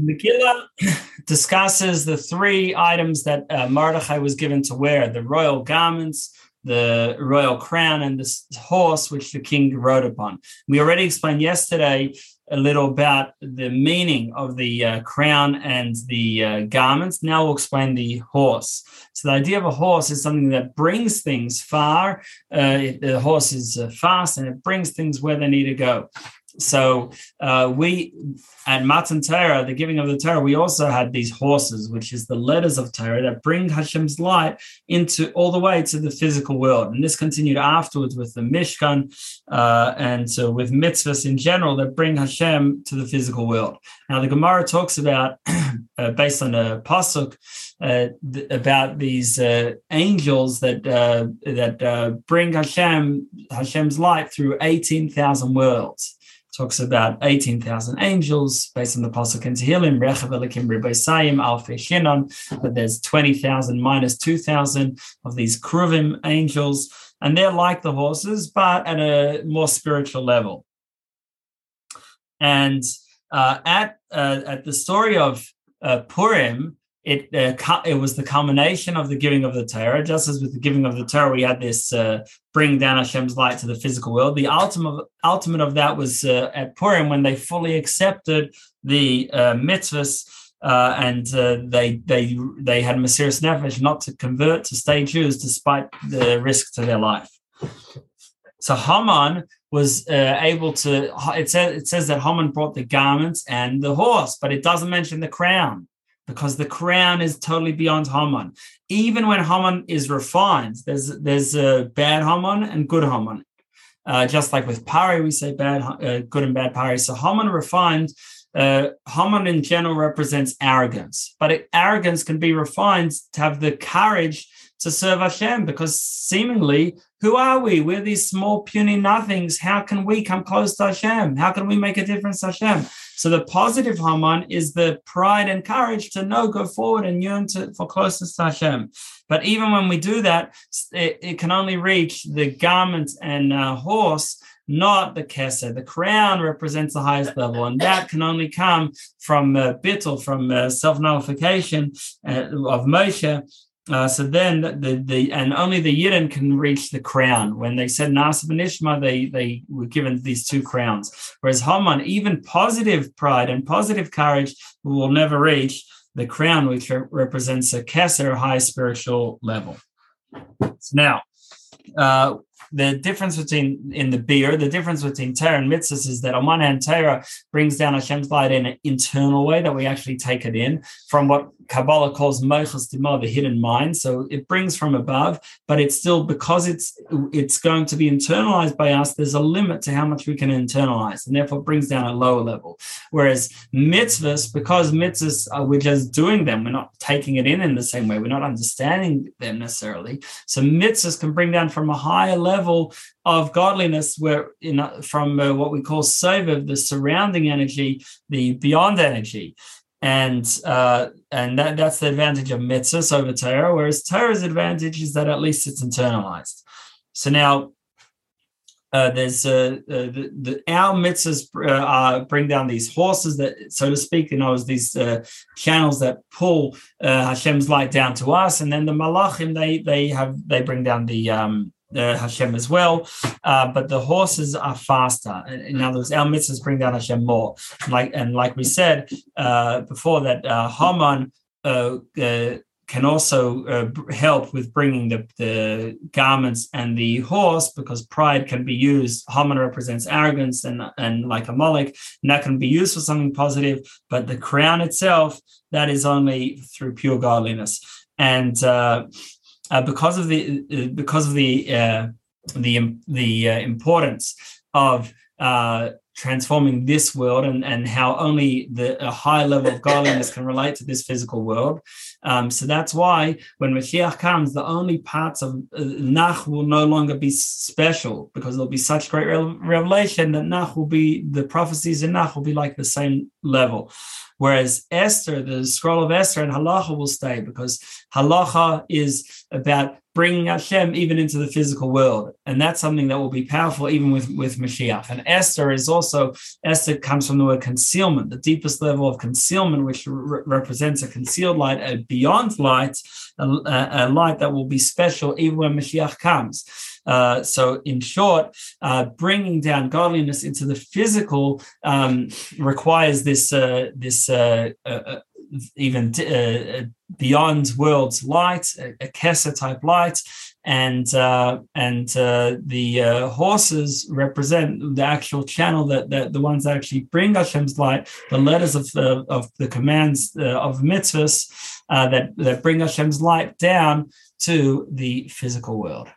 Megillah discusses the three items that uh, Mordechai was given to wear the royal garments, the royal crown, and this horse which the king rode upon. We already explained yesterday a little about the meaning of the uh, crown and the uh, garments. Now we'll explain the horse. So the idea of a horse is something that brings things far. Uh, the horse is uh, fast and it brings things where they need to go. So uh, we at Matan Torah, the giving of the Torah, we also had these horses, which is the letters of Torah that bring Hashem's light into all the way to the physical world. And this continued afterwards with the Mishkan uh, and so with mitzvahs in general that bring Hashem to the physical world. Now the Gemara talks about, uh, based on a pasuk, uh, th- about these uh, angels that uh, that bring Hashem Hashem's light through eighteen thousand worlds talks about 18,000 angels based on the in Tehillim, Rechav Elikim Riboisayim, Alfei Shinon, but there's 20,000 minus 2,000 of these Kruvim angels, and they're like the horses, but at a more spiritual level. And uh, at uh, at the story of uh, Purim, it uh, it was the culmination of the giving of the Torah. Just as with the giving of the Torah, we had this uh, bring down Hashem's light to the physical world. The ultimate ultimate of that was uh, at Purim when they fully accepted the uh, mitzvahs. Uh, and uh, they they they had Mesiras Nefesh not to convert to stay Jews despite the risk to their life. So Haman was uh, able to. It says it says that Haman brought the garments and the horse, but it doesn't mention the crown because the crown is totally beyond Haman. Even when Haman is refined, there's there's a bad Haman and good Haman. Uh, just like with Pari, we say bad, uh, good and bad Pari. So Haman refined, uh, Haman in general represents arrogance, but it, arrogance can be refined to have the courage to serve Hashem because seemingly, who are we? We're these small, puny nothings. How can we come close to Hashem? How can we make a difference to Hashem? So the positive Haman is the pride and courage to know, go forward and yearn to, for closeness to Hashem. But even when we do that, it, it can only reach the garment and uh, horse not the keser. The crown represents the highest level, and that can only come from uh, bittul, from uh, self nullification uh, of Moshe, uh, so then the, the and only the Yidden can reach the crown. When they said Naaseh V'nishma, they they were given these two crowns. Whereas Haman, even positive pride and positive courage will never reach the crown, which re- represents a Kesser a high spiritual level. So now, uh, the difference between in the biur, the difference between Torah and mitzvahs is that on one hand, Torah brings down Hashem's light in an internal way that we actually take it in from what Kabbalah calls mochin stimin, the hidden mind. So it brings from above, but it's still because it's it's going to be internalized by us. There's a limit to how much we can internalize, and therefore brings down a lower level. Whereas mitzvahs, because mitzvahs are, we're just doing them, we're not taking it in in the same way. We're not understanding them necessarily. So mitzvahs can bring down from a higher level of godliness, where in from uh, what we call sovev, the surrounding energy, the beyond energy and uh, and that, that's the advantage of mitzvahs over Torah, whereas Torah's advantage is that at least it's internalized. So now uh, there's uh, uh, the, the, our mitzvahs uh, bring down these horses that, so to speak, you know, as these uh, channels that pull uh, Hashem's light down to us, and then the malachim they they have they bring down the um, uh, Hashem as well. Uh, but the horses are faster. In other words, our mitzvahs bring down Hashem more. Like and like we said uh, before, that uh, Haman uh, uh, can also uh, help with bringing the, the garments and the horse because pride can be used. Haman represents arrogance and, and like a Molech, and that can be used for something positive. But the crown itself, that is only through pure godliness. And uh, because of the uh, because of the uh, the the uh, importance of uh, transforming this world and, and how only the a high level of godliness can relate to this physical world. Um, so that's why when Mashiach comes, the only parts of uh, Nach will no longer be special because there'll be such great revelation that Nach will be the prophecies in Nach will be like the same level. Whereas Esther, the scroll of Esther and Halacha will stay because Halacha is about bringing Hashem even into the physical world. And that's something that will be powerful even with, with Mashiach. And Esther is also, Esther comes from the word concealment, the deepest level of concealment, which re- represents a concealed light, a beyond light, a, a, light that will be special even when Mashiach comes. Uh, so, in short, uh, bringing down godliness into the physical um, requires this uh, this uh, uh, uh, even beyond world's light, a, a Kesser type light, and uh, and uh, the uh, horses represent the actual channel that, that the ones that actually bring Hashem's light, the letters of the of the commands uh, of mitzvahs uh, that that bring Hashem's light down to the physical world.